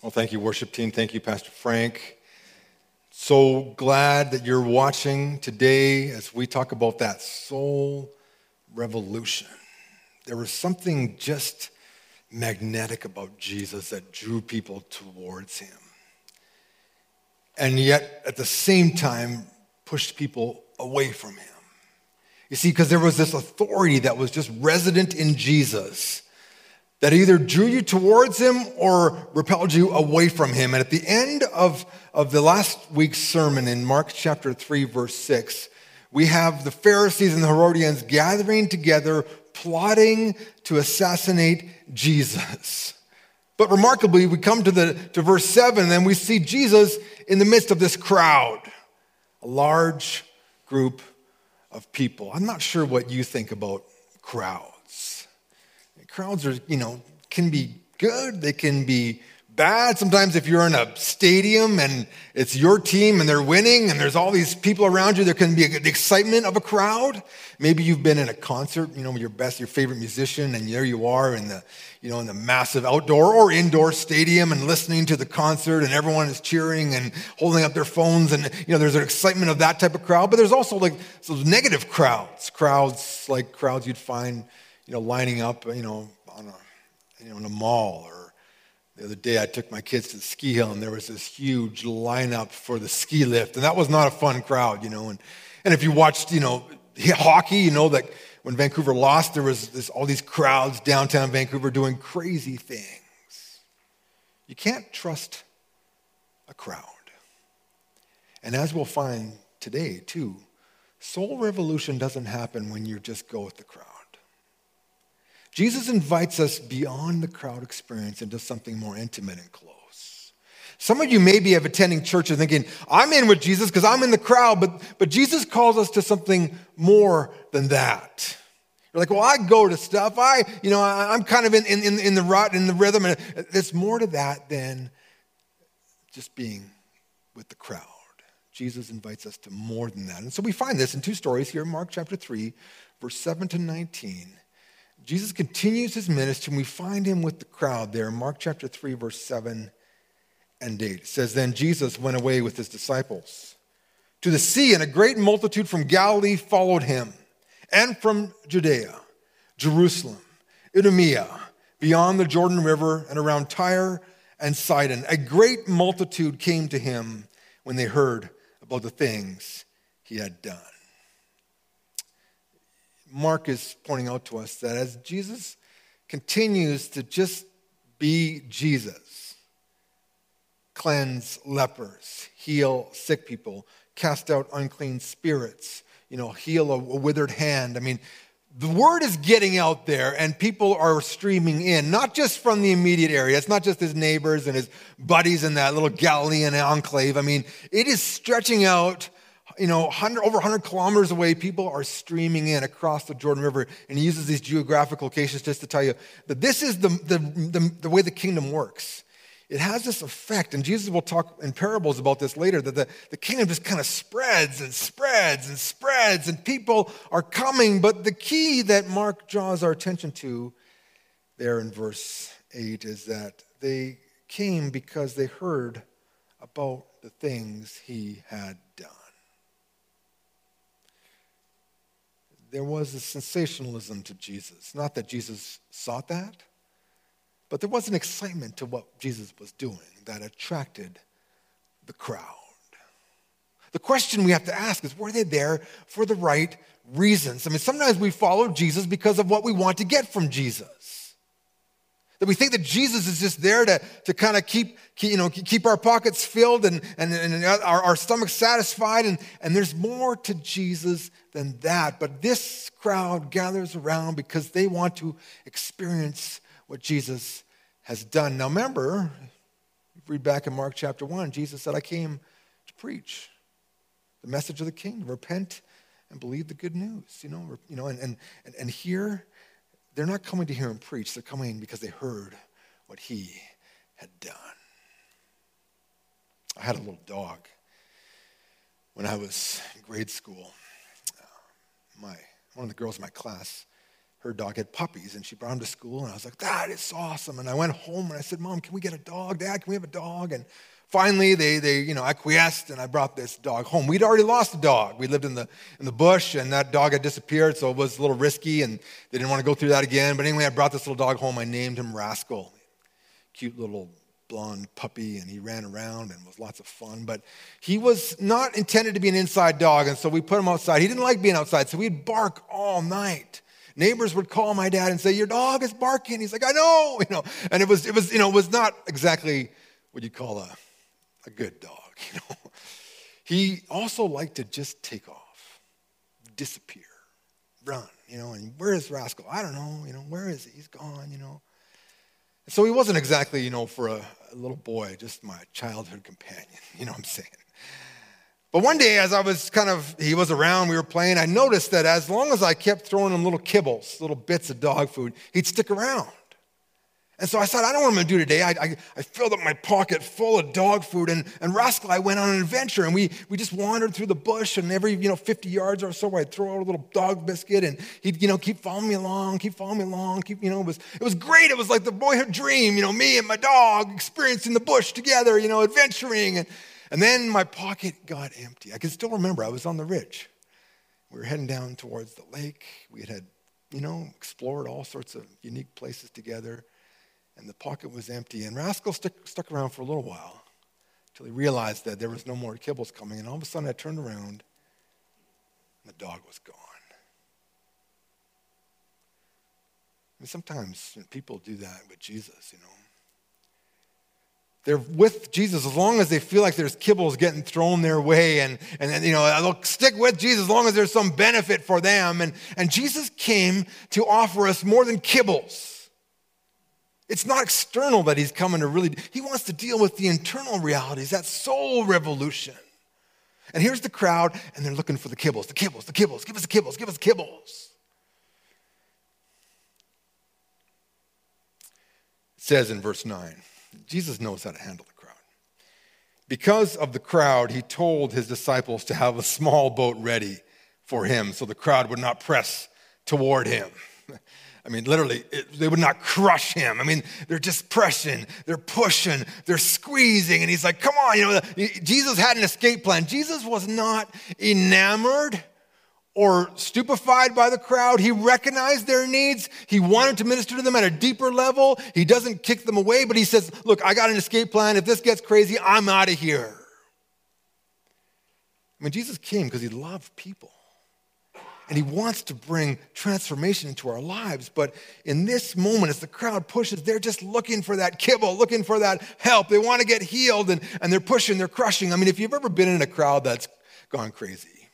Well, thank you, worship team. Thank you, Pastor Frank. So glad that you're watching today as we talk about that soul revolution. There was something just magnetic about Jesus that drew people towards him. And yet, at the same time, pushed people away from him. You see, because there was this authority that was just resident in Jesus that either drew you towards him or repelled you away from him. And at the end of, of the last week's sermon in Mark chapter 3, verse 6, we have the Pharisees and the Herodians gathering together, plotting to assassinate Jesus. But remarkably, we come to, the, to verse 7, and we see Jesus in the midst of this crowd, a large group of people. I'm not sure what you think about crowds. Crowds are, you know, can be good, they can be bad. Sometimes if you're in a stadium and it's your team and they're winning and there's all these people around you, there can be the excitement of a crowd. Maybe you've been in a concert, you know, with your best, your favorite musician, and there you are in the, you know, in the massive outdoor or indoor stadium and listening to the concert and everyone is cheering and holding up their phones and, you know, there's an excitement of that type of crowd. But there's also like those negative crowds, crowds like crowds you'd find, you know, lining up, you know, on a, you know, in a mall or the other day, I took my kids to the ski hill, and there was this huge lineup for the ski lift, and that was not a fun crowd, you know. And, and if you watched, you know, hockey, you know that when Vancouver lost, there was this, all these crowds downtown Vancouver doing crazy things. You can't trust a crowd. And as we'll find today, too, soul revolution doesn't happen when you just go with the crowd. Jesus invites us beyond the crowd experience into something more intimate and close. Some of you maybe have attending church and thinking, I'm in with Jesus because I'm in the crowd, but, but Jesus calls us to something more than that. You're like, well, I go to stuff. I, you know, I, am kind of in, in, in the rut, in the rhythm. And there's more to that than just being with the crowd. Jesus invites us to more than that. And so we find this in two stories here Mark chapter 3, verse 7 to 19. Jesus continues his ministry, and we find him with the crowd there Mark chapter 3, verse 7 and 8. It says, Then Jesus went away with his disciples to the sea, and a great multitude from Galilee followed him, and from Judea, Jerusalem, Idumea, beyond the Jordan River, and around Tyre and Sidon. A great multitude came to him when they heard about the things he had done. Mark is pointing out to us that as Jesus continues to just be Jesus, cleanse lepers, heal sick people, cast out unclean spirits, you know, heal a, a withered hand. I mean, the word is getting out there and people are streaming in, not just from the immediate area. It's not just his neighbors and his buddies in that little Galilean enclave. I mean, it is stretching out you know, 100, over 100 kilometers away, people are streaming in across the Jordan River. And he uses these geographic locations just to tell you that this is the, the, the, the way the kingdom works. It has this effect, and Jesus will talk in parables about this later, that the, the kingdom just kind of spreads and spreads and spreads, and people are coming. But the key that Mark draws our attention to there in verse 8 is that they came because they heard about the things he had done. There was a sensationalism to Jesus. Not that Jesus sought that, but there was an excitement to what Jesus was doing that attracted the crowd. The question we have to ask is were they there for the right reasons? I mean, sometimes we follow Jesus because of what we want to get from Jesus. That we think that Jesus is just there to, to kind of keep, keep, you know, keep our pockets filled and, and, and our, our stomachs satisfied. And, and there's more to Jesus than that. But this crowd gathers around because they want to experience what Jesus has done. Now, remember, read back in Mark chapter 1, Jesus said, I came to preach the message of the kingdom, repent and believe the good news. You know, you know and, and, and here, they're not coming to hear him preach, they're coming because they heard what he had done. I had a little dog when I was in grade school. Uh, my, one of the girls in my class her dog had puppies and she brought them to school. And I was like, that is awesome. And I went home and I said, Mom, can we get a dog? Dad, can we have a dog? And finally they, they you know, acquiesced and I brought this dog home. We'd already lost a dog. We lived in the, in the bush and that dog had disappeared, so it was a little risky and they didn't want to go through that again. But anyway, I brought this little dog home. I named him Rascal. Cute little blonde puppy and he ran around and was lots of fun. But he was not intended to be an inside dog, and so we put him outside. He didn't like being outside, so we'd bark all night. Neighbors would call my dad and say, Your dog is barking. He's like, I know, you know. And it was, it was, you know, it was not exactly what you call a, a good dog, you know. He also liked to just take off, disappear, run, you know, and where is Rascal? I don't know, you know, where is he? He's gone, you know. So he wasn't exactly, you know, for a, a little boy, just my childhood companion, you know what I'm saying? But one day, as I was kind of, he was around, we were playing, I noticed that as long as I kept throwing him little kibbles, little bits of dog food, he'd stick around. And so I said, I don't know what I'm gonna do today. I, I, I, filled up my pocket full of dog food, and, and Rascal, I went on an adventure, and we, we just wandered through the bush, and every, you know, 50 yards or so, I'd throw out a little dog biscuit, and he'd, you know, keep following me along, keep following me along, keep, you know, it was, it was great. It was like the boyhood dream, you know, me and my dog experiencing the bush together, you know, adventuring. And, and then my pocket got empty. I can still remember I was on the ridge. We were heading down towards the lake. We had, had you know, explored all sorts of unique places together and the pocket was empty. And Rascal stuck, stuck around for a little while until he realized that there was no more kibbles coming. And all of a sudden, I turned around, and the dog was gone. I mean, sometimes people do that with Jesus, you know. They're with Jesus as long as they feel like there's kibbles getting thrown their way, and, and, and you know, they'll stick with Jesus as long as there's some benefit for them. And, and Jesus came to offer us more than kibbles. It's not external that he's coming to really, he wants to deal with the internal realities, that soul revolution. And here's the crowd, and they're looking for the kibbles, the kibbles, the kibbles, give us the kibbles, give us the kibbles. It says in verse 9, Jesus knows how to handle the crowd. Because of the crowd, he told his disciples to have a small boat ready for him so the crowd would not press toward him. I mean, literally, it, they would not crush him. I mean, they're just pressing, they're pushing, they're squeezing. And he's like, come on, you know, Jesus had an escape plan. Jesus was not enamored or stupefied by the crowd. He recognized their needs. He wanted to minister to them at a deeper level. He doesn't kick them away, but he says, look, I got an escape plan. If this gets crazy, I'm out of here. I mean, Jesus came because he loved people and he wants to bring transformation into our lives. But in this moment, as the crowd pushes, they're just looking for that kibble, looking for that help. They want to get healed and, and they're pushing, they're crushing. I mean, if you've ever been in a crowd that's gone crazy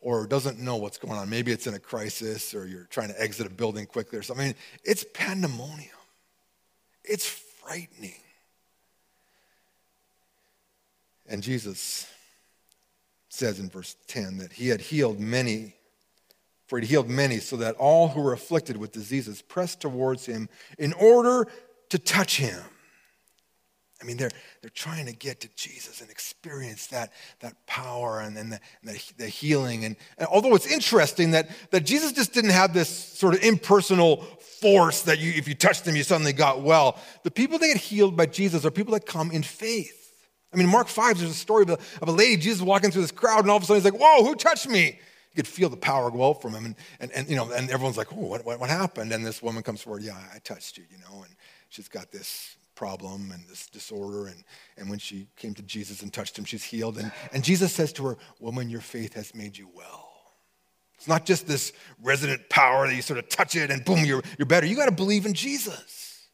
or doesn't know what's going on, maybe it's in a crisis or you're trying to exit a building quickly or something, I mean, it's pandemonium, it's frightening. And Jesus says in verse 10 that he had healed many for he healed many, so that all who were afflicted with diseases pressed towards him in order to touch him. I mean, they're, they're trying to get to Jesus and experience that, that power and, and, the, and the, the, healing. And, and, although it's interesting that, that Jesus just didn't have this sort of impersonal force that you, if you touched them, you suddenly got well. The people that get healed by Jesus are people that come in faith. I mean, Mark 5, there's a story of a, of a lady, Jesus walking through this crowd, and all of a sudden he's like, Whoa, who touched me? Could feel the power go out from him. And, and, and you know, and everyone's like, oh, what, what, what happened? And this woman comes forward, yeah, I touched you, you know, and she's got this problem and this disorder. And, and when she came to Jesus and touched him, she's healed. And, and Jesus says to her, woman, your faith has made you well. It's not just this resident power that you sort of touch it and boom, you're, you're better. You got to believe in Jesus.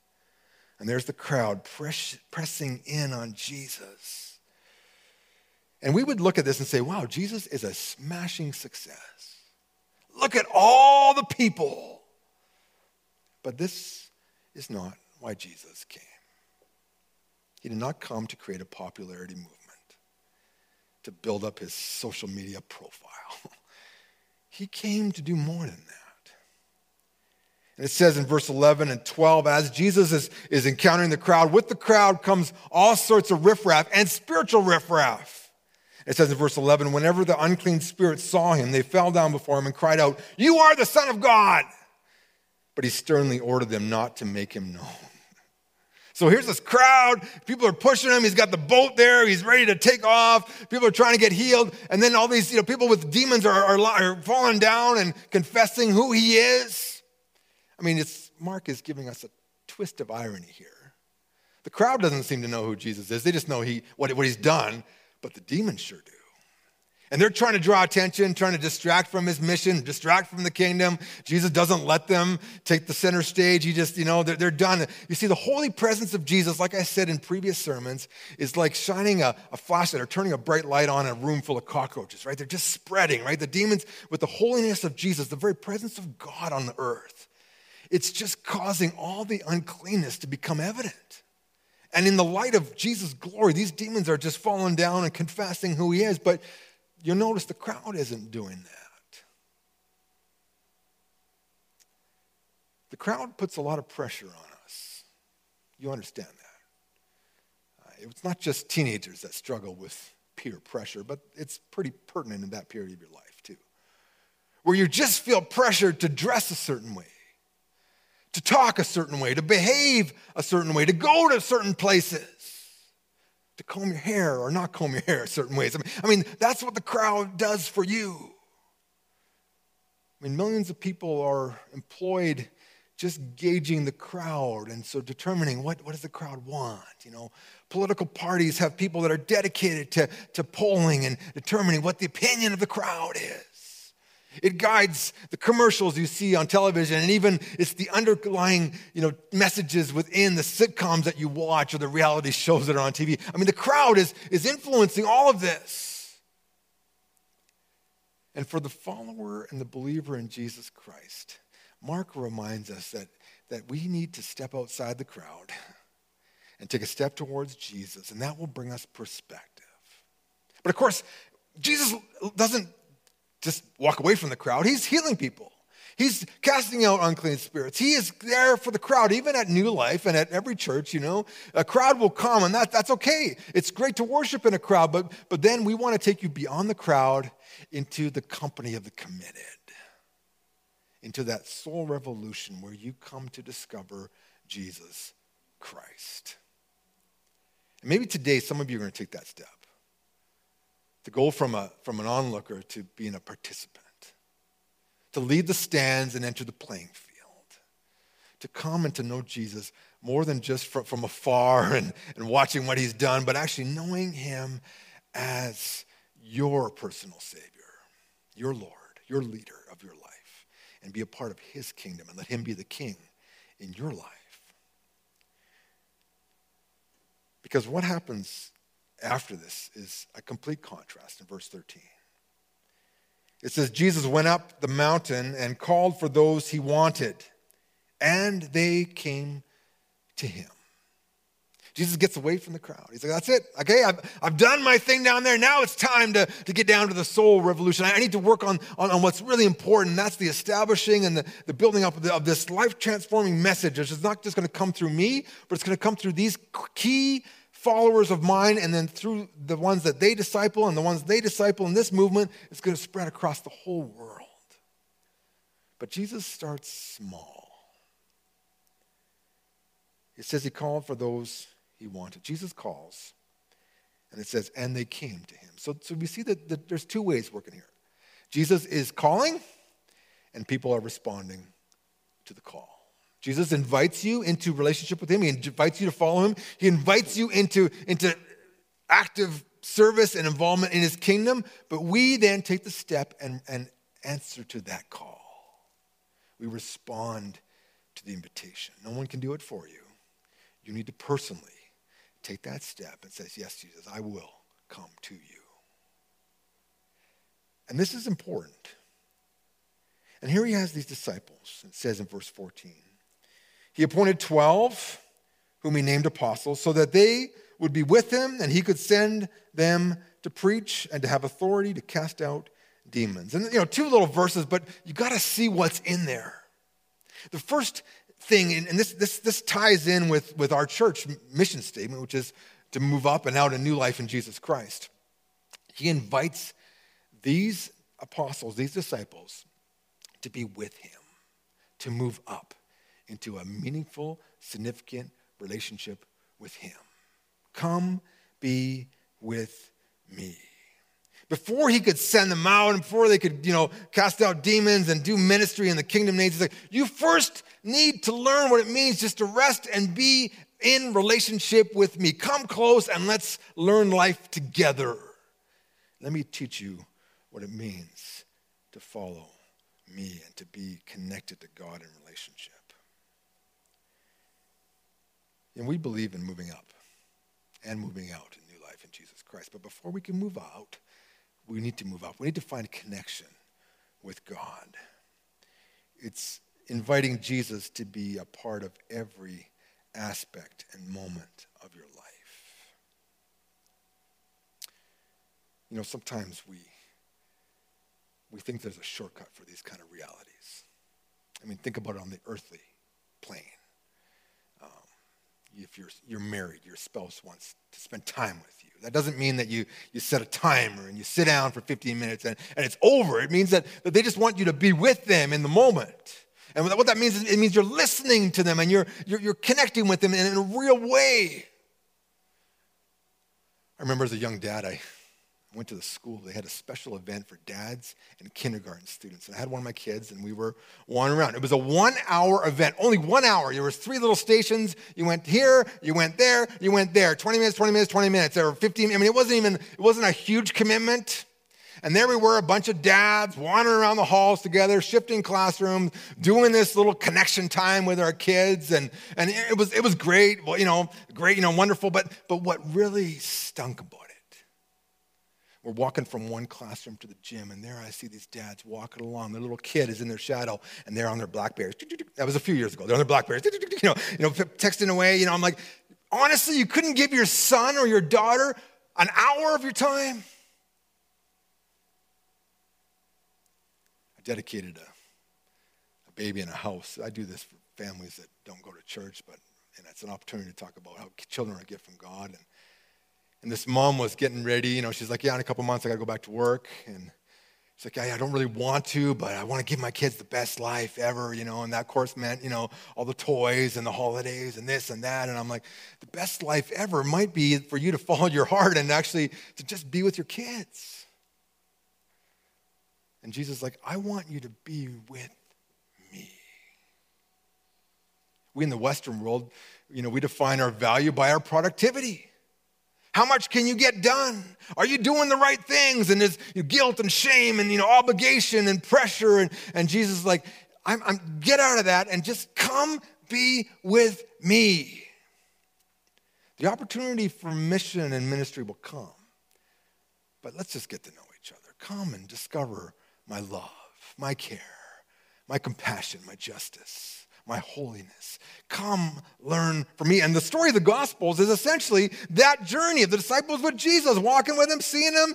And there's the crowd press, pressing in on Jesus. And we would look at this and say, wow, Jesus is a smashing success. Look at all the people. But this is not why Jesus came. He did not come to create a popularity movement, to build up his social media profile. he came to do more than that. And it says in verse 11 and 12, as Jesus is, is encountering the crowd, with the crowd comes all sorts of riffraff and spiritual riffraff. It says in verse 11, whenever the unclean spirits saw him, they fell down before him and cried out, You are the Son of God. but he sternly ordered them not to make him known. So here's this crowd. People are pushing him. He's got the boat there. He's ready to take off. People are trying to get healed. And then all these you know, people with demons are, are, are falling down and confessing who he is. I mean, it's, Mark is giving us a twist of irony here. The crowd doesn't seem to know who Jesus is. They just know he, what, what he's done, but the demons sure do. And they're trying to draw attention, trying to distract from his mission, distract from the kingdom. Jesus doesn't let them take the center stage. He just, you know, they're, they're done. You see, the holy presence of Jesus, like I said in previous sermons, is like shining a, a flashlight or turning a bright light on a room full of cockroaches, right? They're just spreading, right? The demons, with the holiness of Jesus, the very presence of God on the earth, it's just causing all the uncleanness to become evident. And in the light of Jesus' glory, these demons are just falling down and confessing who he is. But you'll notice the crowd isn't doing that. The crowd puts a lot of pressure on us. You understand that. Uh, it's not just teenagers that struggle with peer pressure, but it's pretty pertinent in that period of your life, too. Where you just feel pressured to dress a certain way, to talk a certain way, to behave a certain way, to go to certain places to comb your hair or not comb your hair certain ways. I mean, I mean, that's what the crowd does for you. I mean, millions of people are employed just gauging the crowd and so determining what, what does the crowd want you know political parties have people that are dedicated to, to polling and determining what the opinion of the crowd is it guides the commercials you see on television, and even it's the underlying you know, messages within the sitcoms that you watch or the reality shows that are on TV. I mean, the crowd is, is influencing all of this. And for the follower and the believer in Jesus Christ, Mark reminds us that, that we need to step outside the crowd and take a step towards Jesus, and that will bring us perspective. But of course, Jesus doesn't just walk away from the crowd. He's healing people. He's casting out unclean spirits. He is there for the crowd, even at New Life and at every church, you know. A crowd will come, and that, that's okay. It's great to worship in a crowd, but, but then we want to take you beyond the crowd into the company of the committed, into that soul revolution where you come to discover Jesus Christ. And maybe today, some of you are going to take that step to go from, a, from an onlooker to being a participant, to leave the stands and enter the playing field, to come and to know Jesus more than just from, from afar and, and watching what he's done, but actually knowing him as your personal Savior, your Lord, your leader of your life, and be a part of his kingdom and let him be the king in your life. Because what happens after this is a complete contrast in verse 13. It says, Jesus went up the mountain and called for those he wanted, and they came to him. Jesus gets away from the crowd. He's like, that's it. Okay, I've, I've done my thing down there. Now it's time to, to get down to the soul revolution. I, need to work on, on, on, what's really important. That's the establishing and the, the building up of, the, of this life transforming message. It's not just going to come through me, but it's going to come through these key followers of mine, and then through the ones that they disciple and the ones they disciple in this movement, it's going to spread across the whole world. But Jesus starts small. It says he called for those he wanted. Jesus calls, and it says, and they came to him. So, so we see that, that there's two ways working here. Jesus is calling, and people are responding to the call. Jesus invites you into relationship with him. He invites you to follow him. He invites you into, into active service and involvement in his kingdom. But we then take the step and, and answer to that call. We respond to the invitation. No one can do it for you. You need to personally take that step and say, Yes, Jesus, I will come to you. And this is important. And here he has these disciples. It says in verse 14 he appointed 12, whom he named apostles, so that they would be with him and he could send them to preach and to have authority to cast out demons. And, you know, two little verses, but you got to see what's in there. The first thing, and this, this, this ties in with, with our church mission statement, which is to move up and out a new life in Jesus Christ. He invites these apostles, these disciples, to be with him, to move up into a meaningful, significant relationship with Him. Come be with me. Before he could send them out and before they could, you know, cast out demons and do ministry in the kingdom he's like, you first need to learn what it means just to rest and be in relationship with me. Come close and let's learn life together. Let me teach you what it means to follow me and to be connected to God in relationship. And we believe in moving up and moving out in new life in Jesus Christ. But before we can move out, we need to move up. We need to find connection with God. It's inviting Jesus to be a part of every aspect and moment of your life. You know, sometimes we we think there's a shortcut for these kind of realities. I mean, think about it on the earthly plane. If you're, you're married, your spouse wants to spend time with you. That doesn't mean that you, you set a timer and you sit down for 15 minutes and, and it's over. It means that, that they just want you to be with them in the moment. And what that means is it means you're listening to them and you're, you're, you're connecting with them in, in a real way. I remember as a young dad, I, went to the school. They had a special event for dads and kindergarten students. And I had one of my kids, and we were wandering around. It was a one-hour event, only one hour. There was three little stations. You went here, you went there, you went there. 20 minutes, 20 minutes, 20 minutes. There were 15. I mean, it wasn't even, it wasn't a huge commitment. And there we were, a bunch of dads wandering around the halls together, shifting classrooms, doing this little connection time with our kids. And, and it was, it was great, well, you know, great, you know, wonderful. But, but what really stunk about we're walking from one classroom to the gym, and there I see these dads walking along. Their little kid is in their shadow, and they're on their Blackberries. That was a few years ago. They're on their Blackberries, you know, you know, texting away. You know, I'm like, honestly, you couldn't give your son or your daughter an hour of your time? I dedicated a, baby in a house. I do this for families that don't go to church, but and it's an opportunity to talk about how children are a gift from God. And and this mom was getting ready. You know, she's like, yeah, in a couple months I got to go back to work. And she's like, yeah, I don't really want to, but I want to give my kids the best life ever, you know. And that, course, meant, you know, all the toys and the holidays and this and that. And I'm like, the best life ever might be for you to follow your heart and actually to just be with your kids. And Jesus is like, I want you to be with me. We in the Western world, you know, we define our value by our productivity. How much can you get done? Are you doing the right things? And there's guilt and shame and you know obligation and pressure. And, and Jesus is like, I'm, I'm get out of that and just come be with me. The opportunity for mission and ministry will come. But let's just get to know each other. Come and discover my love, my care, my compassion, my justice my holiness. Come learn from me. And the story of the Gospels is essentially that journey of the disciples with Jesus, walking with him, seeing him,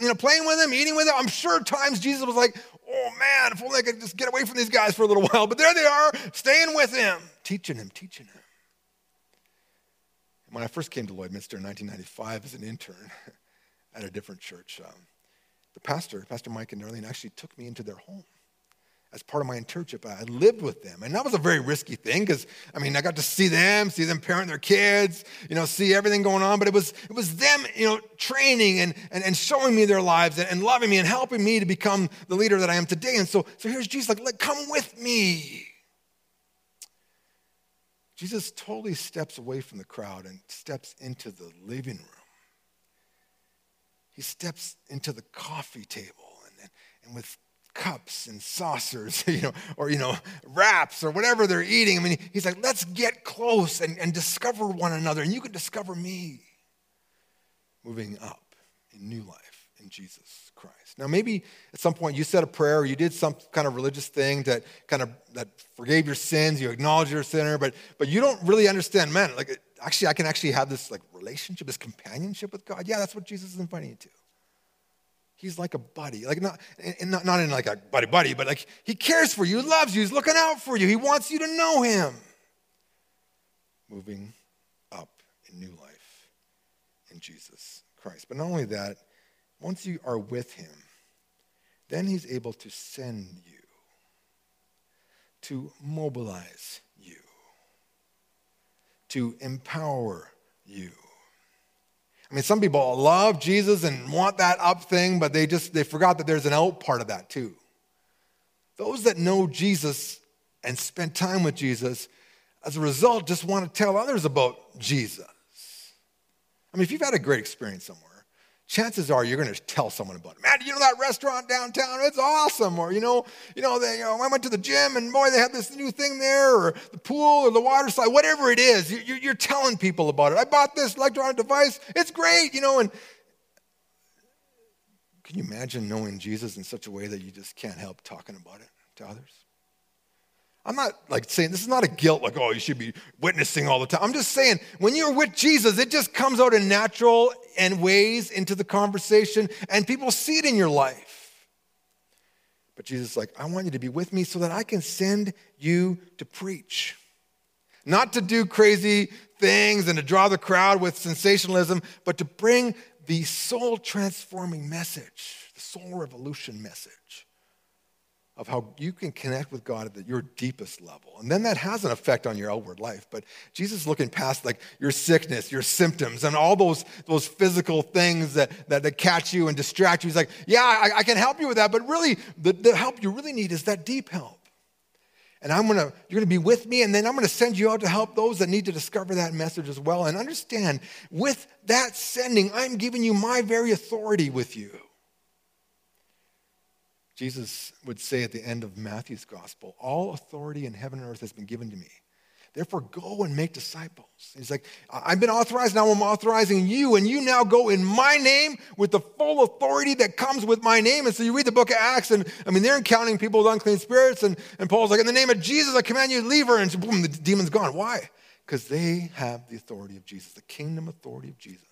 you know, playing with him, eating with him. I'm sure times Jesus was like, oh man, if only I could just get away from these guys for a little while. But there they are, staying with him, teaching him, teaching him. When I first came to Lloydminster in 1995 as an intern at a different church, um, the pastor, Pastor Mike and Darlene, actually took me into their home as part of my internship. I lived with them. And that was a very risky thing because, I mean, I got to see them, see them parent their kids, you know, see everything going on. But it was, it was them, you know, training and, and, and showing me their lives and, and loving me and helping me to become the leader that I am today. And so, so here's Jesus like, like, come with me. Jesus totally steps away from the crowd and steps into the living room. He steps into the coffee table and, and, and with cups and saucers, you know, or, you know, wraps or whatever they're eating. I mean, he's like, let's get close and, and discover one another, and you can discover me. Moving up in new life in Jesus Christ. Now, maybe at some point you said a prayer or you did some kind of religious thing that kind of that forgave your sins, you acknowledge you're a sinner, but but you don't really understand, man, like actually I can actually have this like relationship, this companionship with God. Yeah, that's what Jesus is inviting you to. He's like a buddy, like not, not, not in like a buddy buddy, but like he cares for you, loves you, he's looking out for you. He wants you to know him. Moving up in new life in Jesus Christ. But not only that, once you are with him, then he's able to send you, to mobilize you, to empower you. I mean, some people love Jesus and want that up thing, but they just they forgot that there's an out part of that too. Those that know Jesus and spend time with Jesus, as a result, just want to tell others about Jesus. I mean, if you've had a great experience somewhere, chances are you're going to tell someone about it. Man, you know that restaurant downtown? It's awesome. Or, you know, you know, they, you know, I went to the gym and boy, they have this new thing there, or the pool or the water slide, whatever it is. You're, you're telling people about it. I bought this electronic device. It's great, you know, and can you imagine knowing Jesus in such a way that you just can't help talking about it to others? I'm not like saying this is not a guilt, like, oh, you should be witnessing all the time. I'm just saying when you're with Jesus, it just comes out in natural and ways into the conversation, and people see it in your life. But Jesus is like, I want you to be with me so that I can send you to preach. Not to do crazy things and to draw the crowd with sensationalism, but to bring the soul transforming message, the soul revolution message of how you can connect with God at your deepest level. And then that has an effect on your outward life. But Jesus is looking past like your sickness, your symptoms, and all those, those physical things that, that, that catch you and distract you. He's like, yeah, I, I can help you with that, but really the, the help you really need is that deep help. And I'm gonna, you're gonna be with me, and then I'm gonna send you out to help those that need to discover that message as well. And understand, with that sending, I'm giving you my very authority with you. Jesus would say at the end of Matthew's gospel, All authority in heaven and earth has been given to me. Therefore, go and make disciples. He's like, I've been authorized, now I'm authorizing you, and you now go in my name with the full authority that comes with my name. And so you read the book of Acts, and I mean, they're encountering people with unclean spirits, and, and Paul's like, In the name of Jesus, I command you to leave her. And boom, the demon's gone. Why? Because they have the authority of Jesus, the kingdom authority of Jesus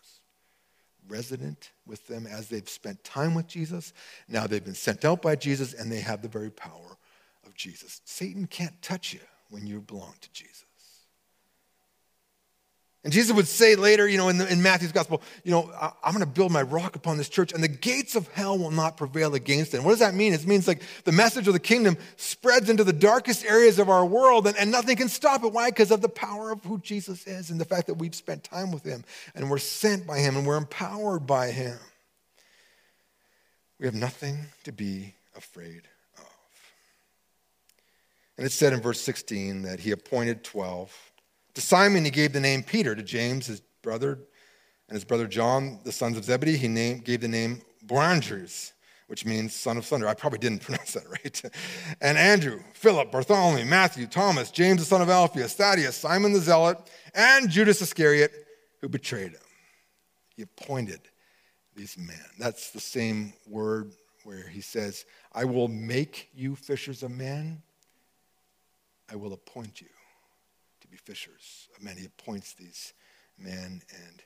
resident with them as they've spent time with Jesus. Now they've been sent out by Jesus and they have the very power of Jesus. Satan can't touch you when you belong to Jesus. And Jesus would say later, you know, in, the, in Matthew's gospel, you know, I, am going to build my rock upon this church, and the gates of hell will not prevail against it. And what does that mean? It means like the message of the kingdom spreads into the darkest areas of our world, and, and nothing can stop it. Why? Because of the power of who Jesus is and the fact that we've spent time with him, and we're sent by him, and we're empowered by him. We have nothing to be afraid of. And it said in verse 16 that he appointed 12 to Simon, he gave the name Peter. To James, his brother, and his brother John, the sons of Zebedee, he named, gave the name Boanerges, which means son of thunder. I probably didn't pronounce that right. and Andrew, Philip, Bartholomew, Matthew, Thomas, James, the son of Alphaeus, Thaddeus, Simon the Zealot, and Judas Iscariot, who betrayed him. He appointed these men. That's the same word where he says, I will make you fishers of men. I will appoint you be fishers of men. He appoints these men. And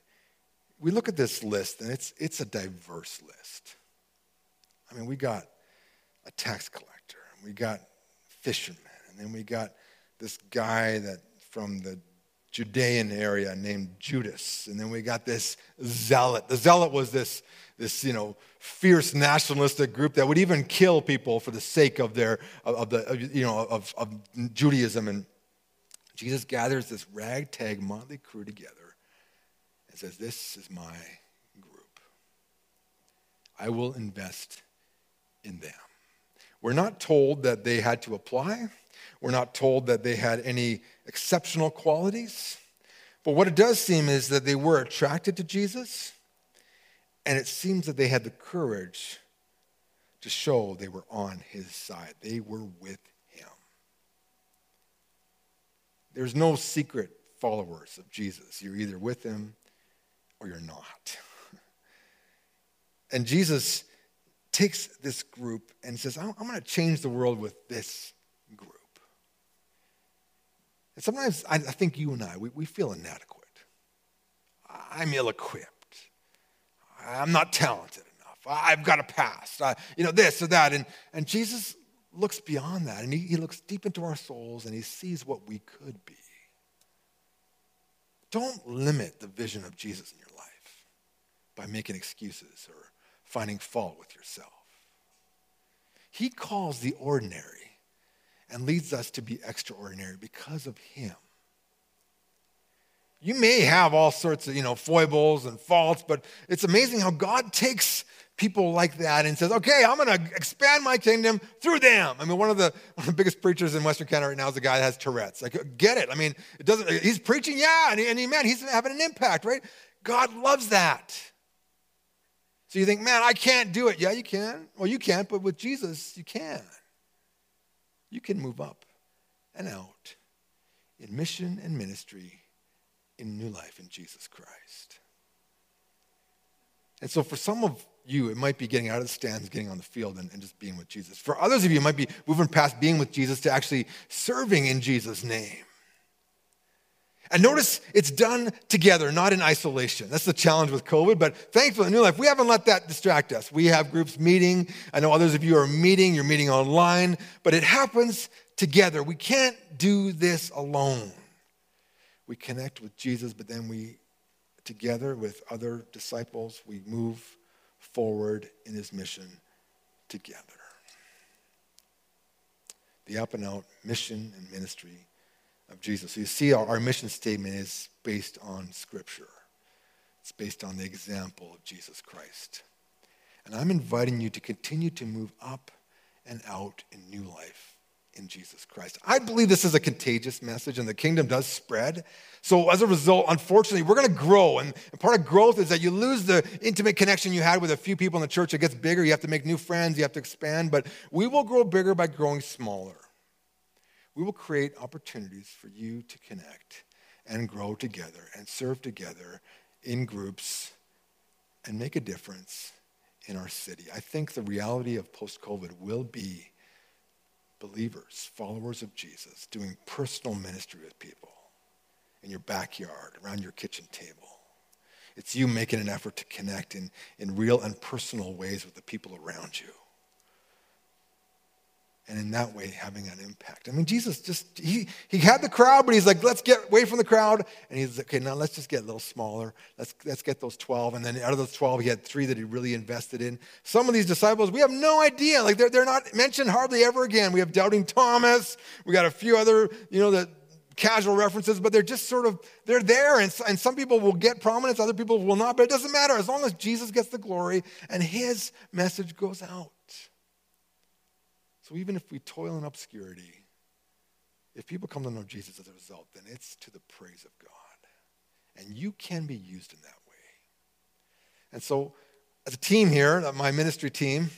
we look at this list, and it's, it's a diverse list. I mean, we got a tax collector, we got fishermen, and then we got this guy that from the Judean area named Judas. And then we got this zealot. The zealot was this, this you know, fierce nationalistic group that would even kill people for the sake of their, of, of the, you know, of, of Judaism and Jesus gathers this ragtag motley crew together and says, This is my group. I will invest in them. We're not told that they had to apply. We're not told that they had any exceptional qualities. But what it does seem is that they were attracted to Jesus, and it seems that they had the courage to show they were on his side. They were with There's no secret followers of Jesus. You're either with him or you're not. And Jesus takes this group and says, I'm, going to change the world with this group. And sometimes I, think you and I, we, we feel inadequate. I'm ill equipped. I'm not talented enough. I've got a past. I, you know, this or that. And, and Jesus looks beyond that and he, he looks deep into our souls and he sees what we could be. Don't limit the vision of Jesus in your life by making excuses or finding fault with yourself. He calls the ordinary and leads us to be extraordinary because of him. You may have all sorts of, you know, foibles and faults, but it's amazing how God takes people like that and says, okay, I'm going to expand my kingdom through them. I mean, one of, the, one of the biggest preachers in Western Canada right now is a guy that has Tourette's. Like, get it. I mean, it doesn't, he's preaching, yeah, and, he, and he, man, he's having an impact, right? God loves that. So you think, man, I can't do it. Yeah, you can. Well, you can't, but with Jesus, you can. You can move up and out in mission and ministry in new life in Jesus Christ. And so for some of you, it might be getting out of the stands, getting on the field, and, and just being with Jesus. For others of you, it might be moving past being with Jesus to actually serving in Jesus' name. And notice it's done together, not in isolation. That's the challenge with COVID. But thankfully, in New Life, we haven't let that distract us. We have groups meeting. I know others of you are meeting, you're meeting online, but it happens together. We can't do this alone. We connect with Jesus, but then we, together with other disciples, we move forward in his mission together. The up and out mission and ministry of Jesus. So you see, our, our mission statement is based on Scripture, it's based on the example of Jesus Christ. And I'm inviting you to continue to move up and out in new life in Jesus Christ. I believe this is a contagious message and the kingdom does spread. So, as a result, unfortunately, we're going to grow. And part of growth is that you lose the intimate connection you had with a few people in the church. It gets bigger. You have to make new friends, you have to expand. But we will grow bigger by growing smaller we will create opportunities for you to connect and grow together and serve together in groups and make a difference in our city. I think the reality of post COVID will be believers, followers of Jesus, doing personal ministry with people in your backyard, around your kitchen table. It's you making an effort to connect in, in real and personal ways with the people around you and in that way having an impact. I mean, Jesus just, he, he had the crowd, but he's like, let's get away from the crowd. And he's like, okay, now let's just get a little smaller. Let's, let's get those 12. And then out of those 12, he had three that he really invested in. Some of these disciples, we have no idea. Like, they're, they're not mentioned hardly ever again. We have Doubting Thomas. We got a few other, you know, the casual references, but they're just sort of, they're there. And, and some people will get prominence, other people will not. But it doesn't matter as long as Jesus gets the glory and his message goes out. So even if we toil in obscurity, if people come to know Jesus as a result, then it's to the praise of God. And you can be used in that way. And so, as a team here, my ministry team,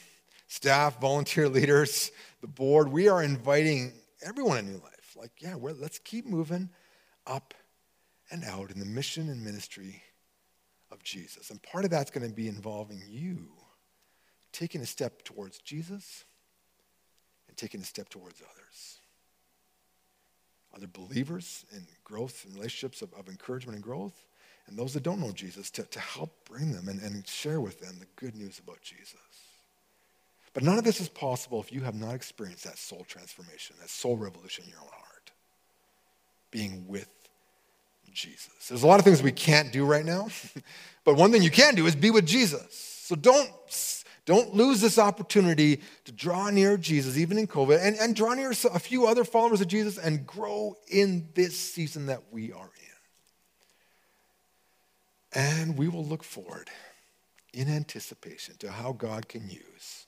staff, volunteer leaders, the board, we are inviting everyone in New Life. Like, yeah, let's keep moving up and out in the mission and ministry of Jesus. And part of that's going to be involving you taking a step towards Jesus and taking a step towards others. Other believers in growth and relationships of, of encouragement and growth, and those that don't know Jesus to, to help bring them and, and share with them the good news about Jesus. But none of this is possible if you have not experienced that soul transformation, that soul revolution in your own heart, being with Jesus. There's a lot of things we can't do right now, but one thing you can do is be with Jesus. So don't don't lose this opportunity to draw near Jesus, even in COVID, and, and draw near a few other followers of Jesus and grow in this season that we are in. And we will look forward in anticipation to how God can use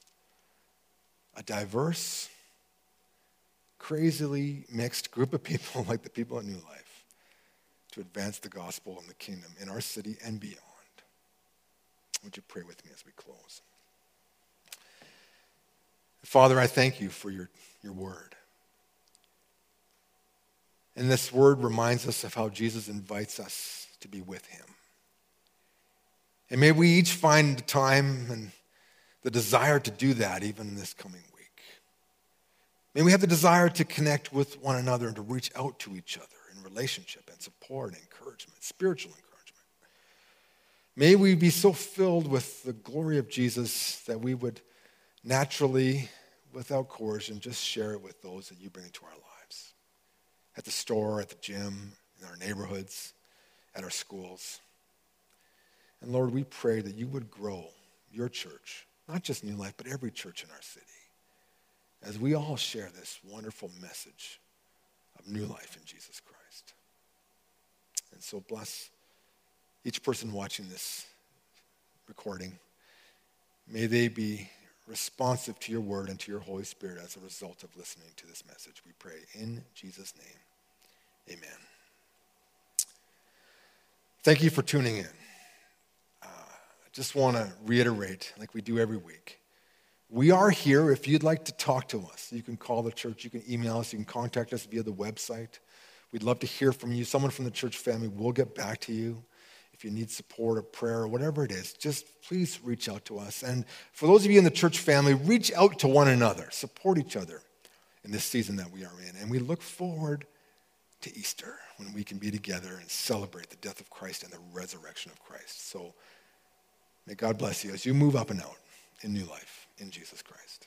a diverse, crazily mixed group of people like the people at New Life to advance the gospel and the kingdom in our city and beyond. Would you pray with me as we close? Father, I thank you for your, your word. And this word reminds us of how Jesus invites us to be with him. And may we each find the time and the desire to do that even in this coming week. May we have the desire to connect with one another and to reach out to each other in relationship and support and encouragement, spiritual encouragement. May we be so filled with the glory of Jesus that we would naturally, without coercion, just share it with those that you bring into our lives. At the store, at the gym, in our neighborhoods, at our schools. And Lord, we pray that you would grow your church, not just New Life, but every church in our city, as we all share this wonderful message of new life in Jesus Christ. And so bless each person watching this recording. May they be responsive to your word and to your Holy Spirit as a result of listening to this message. We pray in Jesus' name. Amen. Thank you for tuning in. Uh, I just want to reiterate, like we do every week, we are here if you'd like to talk to us. You can call the church, you can email us, you can contact us via the website. We'd love to hear from you. Someone from the church family will get back to you. If you need support or prayer or whatever it is, just please reach out to us. And for those of you in the church family, reach out to one another, support each other in this season that we are in. And we look forward to Easter when we can be together and celebrate the death of Christ and the resurrection of Christ. So may God bless you as you move up and out in new life in Jesus Christ.